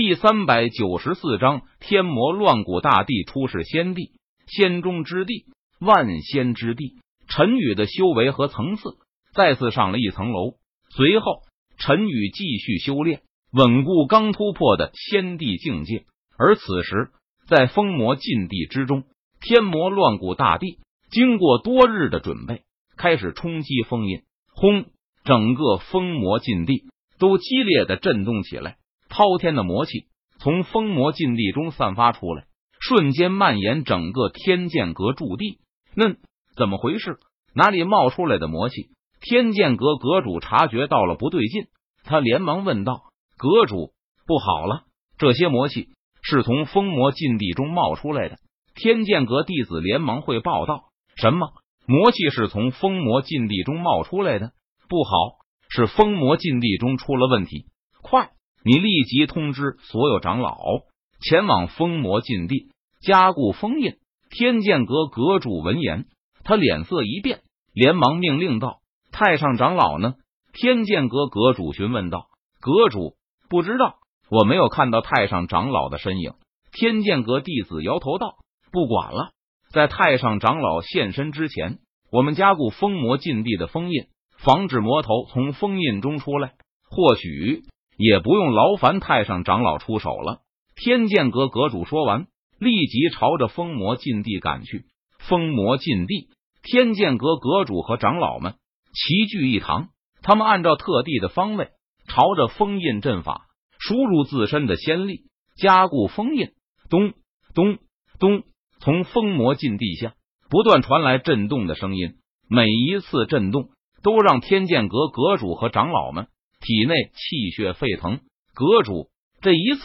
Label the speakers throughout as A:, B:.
A: 第三百九十四章天魔乱谷大帝出世，先帝仙中之地，万仙之地。陈宇的修为和层次再次上了一层楼。随后，陈宇继续修炼，稳固刚突破的仙帝境界。而此时，在封魔禁地之中，天魔乱谷大帝经过多日的准备，开始冲击封印。轰！整个封魔禁地都激烈的震动起来。滔天的魔气从封魔禁地中散发出来，瞬间蔓延整个天剑阁驻地。那怎么回事？哪里冒出来的魔气？天剑阁阁主察觉到了不对劲，他连忙问道：“阁主，不好了！这些魔气是从封魔禁地中冒出来的。”天剑阁弟子连忙汇报道：“什么魔气是从封魔禁地中冒出来的？不好，是封魔禁地中出了问题！快！”你立即通知所有长老前往封魔禁地加固封印。天剑阁阁主闻言，他脸色一变，连忙命令道：“太上长老呢？”天剑阁阁主询问道：“阁主不知道，我没有看到太上长老的身影。”天剑阁弟子摇头道：“不管了，在太上长老现身之前，我们加固封魔禁地的封印，防止魔头从封印中出来。或许。”也不用劳烦太上长老出手了。天剑阁阁主说完，立即朝着封魔禁地赶去。封魔禁地，天剑阁阁主和长老们齐聚一堂。他们按照特地的方位，朝着封印阵法输入自身的仙力，加固封印。咚咚咚，从封魔禁地下不断传来震动的声音。每一次震动，都让天剑阁阁主和长老们。体内气血沸腾，阁主这一次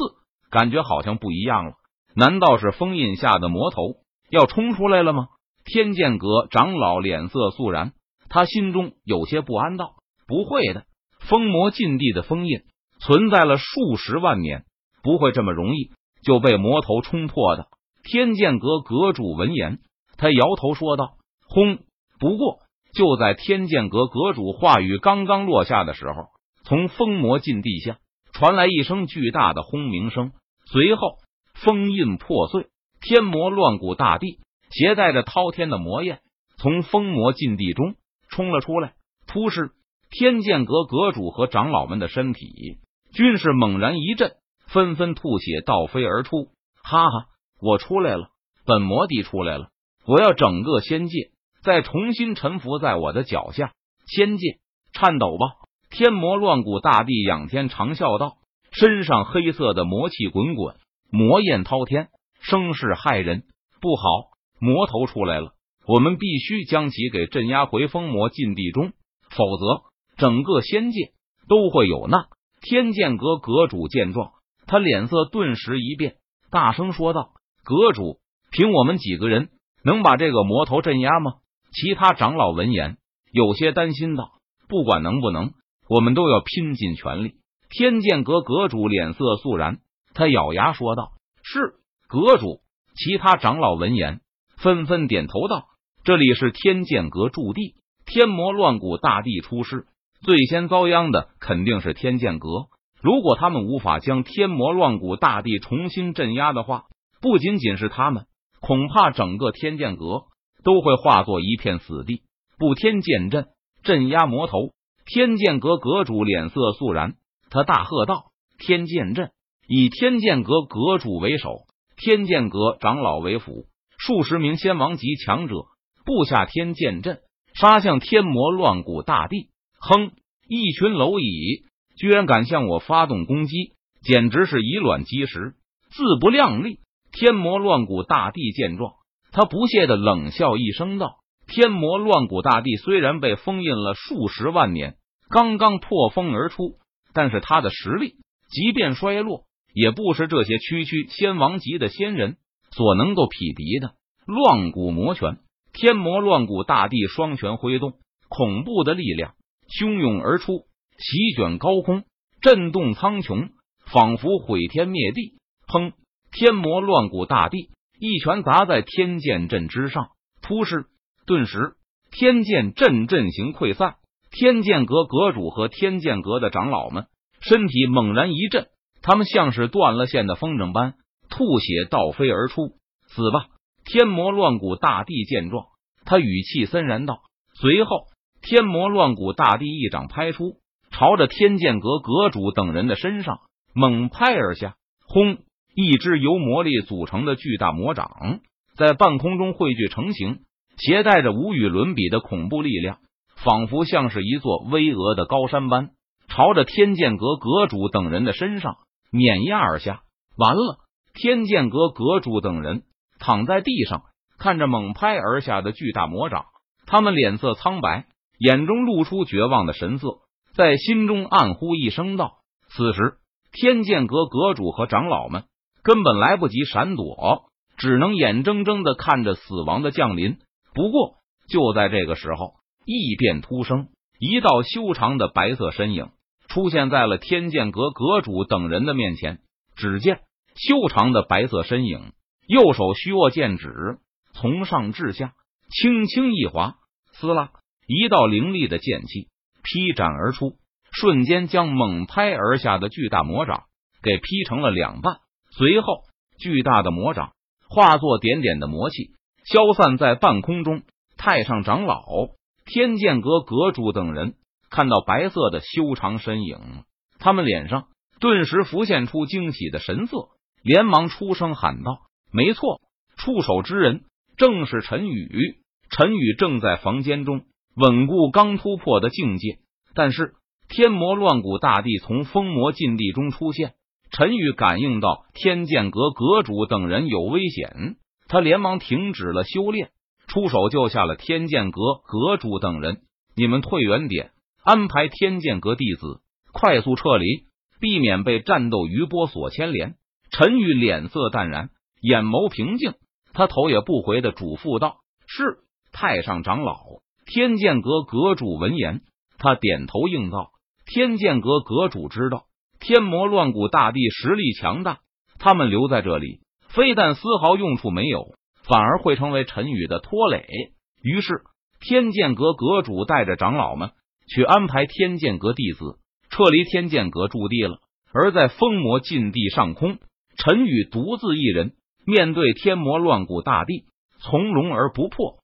A: 感觉好像不一样了。难道是封印下的魔头要冲出来了吗？天剑阁长老脸色肃然，他心中有些不安道：“不会的，封魔禁地的封印存在了数十万年，不会这么容易就被魔头冲破的。”天剑阁阁主闻言，他摇头说道：“轰！”不过就在天剑阁阁主话语刚刚落下的时候。从封魔禁地下传来一声巨大的轰鸣声，随后封印破碎，天魔乱谷大地携带着滔天的魔焰从封魔禁地中冲了出来。突施天剑阁阁主和长老们的身体均是猛然一震，纷纷吐血倒飞而出。哈哈，我出来了，本魔帝出来了！我要整个仙界再重新臣服在我的脚下，仙界颤抖吧！天魔乱谷大帝仰天长啸道：“身上黑色的魔气滚滚，魔焰滔天，声势骇人。不好，魔头出来了！我们必须将其给镇压回封魔禁地中，否则整个仙界都会有难。”天剑阁阁主见状，他脸色顿时一变，大声说道：“阁主，凭我们几个人能把这个魔头镇压吗？”其他长老闻言，有些担心道：“不管能不能。”我们都要拼尽全力。天剑阁阁主脸色肃然，他咬牙说道：“是阁主。”其他长老闻言纷纷点头道：“这里是天剑阁驻地，天魔乱谷大帝出世，最先遭殃的肯定是天剑阁。如果他们无法将天魔乱谷大帝重新镇压的话，不仅仅是他们，恐怕整个天剑阁都会化作一片死地。布天剑阵镇压魔头。”天剑阁阁主脸色肃然，他大喝道：“天剑阵以天剑阁阁主为首，天剑阁长老为辅，数十名仙王级强者布下天剑阵，杀向天魔乱谷大帝。”哼，一群蝼蚁居然敢向我发动攻击，简直是以卵击石，自不量力！天魔乱谷大帝见状，他不屑的冷笑一声道。天魔乱谷大帝虽然被封印了数十万年，刚刚破风而出，但是他的实力即便衰落，也不是这些区区仙王级的仙人所能够匹敌的。乱骨魔拳，天魔乱骨大地双拳挥动，恐怖的力量汹涌而出，席卷高空，震动苍穹，仿佛毁天灭地。砰！天魔乱骨大地一拳砸在天剑阵之上，突施。顿时，天剑阵阵型溃散。天剑阁阁主和天剑阁的长老们身体猛然一震，他们像是断了线的风筝般，吐血倒飞而出。死吧！天魔乱谷大帝见状，他语气森然道。随后，天魔乱谷大帝一掌拍出，朝着天剑阁阁主等人的身上猛拍而下。轰！一只由魔力组成的巨大魔掌在半空中汇聚成型，携带着无与伦比的恐怖力量，仿佛像是一座巍峨的高山般，朝着天剑阁阁主等人的身上碾压而下。完了！天剑阁阁主等人躺在地上，看着猛拍而下的巨大魔掌，他们脸色苍白，眼中露出绝望的神色，在心中暗呼一声道：“此时，天剑阁阁主和长老们。”根本来不及闪躲，只能眼睁睁的看着死亡的降临。不过就在这个时候，异变突生，一道修长的白色身影出现在了天剑阁阁主等人的面前。只见修长的白色身影，右手虚握剑指，从上至下轻轻一划，撕拉，一道凌厉的剑气劈斩而出，瞬间将猛拍而下的巨大魔掌给劈成了两半。随后，巨大的魔掌化作点点的魔气，消散在半空中。太上长老、天剑阁阁主等人看到白色的修长身影，他们脸上顿时浮现出惊喜的神色，连忙出声喊道：“没错，触手之人正是陈宇。”陈宇正在房间中稳固刚突破的境界，但是天魔乱谷大帝从封魔禁地中出现。陈宇感应到天剑阁阁主等人有危险，他连忙停止了修炼，出手救下了天剑阁阁主等人。你们退远点，安排天剑阁弟子快速撤离，避免被战斗余波所牵连。陈宇脸色淡然，眼眸平静，他头也不回的嘱咐道：“是太上长老。”天剑阁阁主闻言，他点头应道：“天剑阁阁主知道。”天魔乱谷大帝实力强大，他们留在这里，非但丝毫用处没有，反而会成为陈宇的拖累。于是，天剑阁阁主带着长老们去安排天剑阁弟子撤离天剑阁驻地了。而在封魔禁地上空，陈宇独自一人面对天魔乱谷大地，从容而不迫。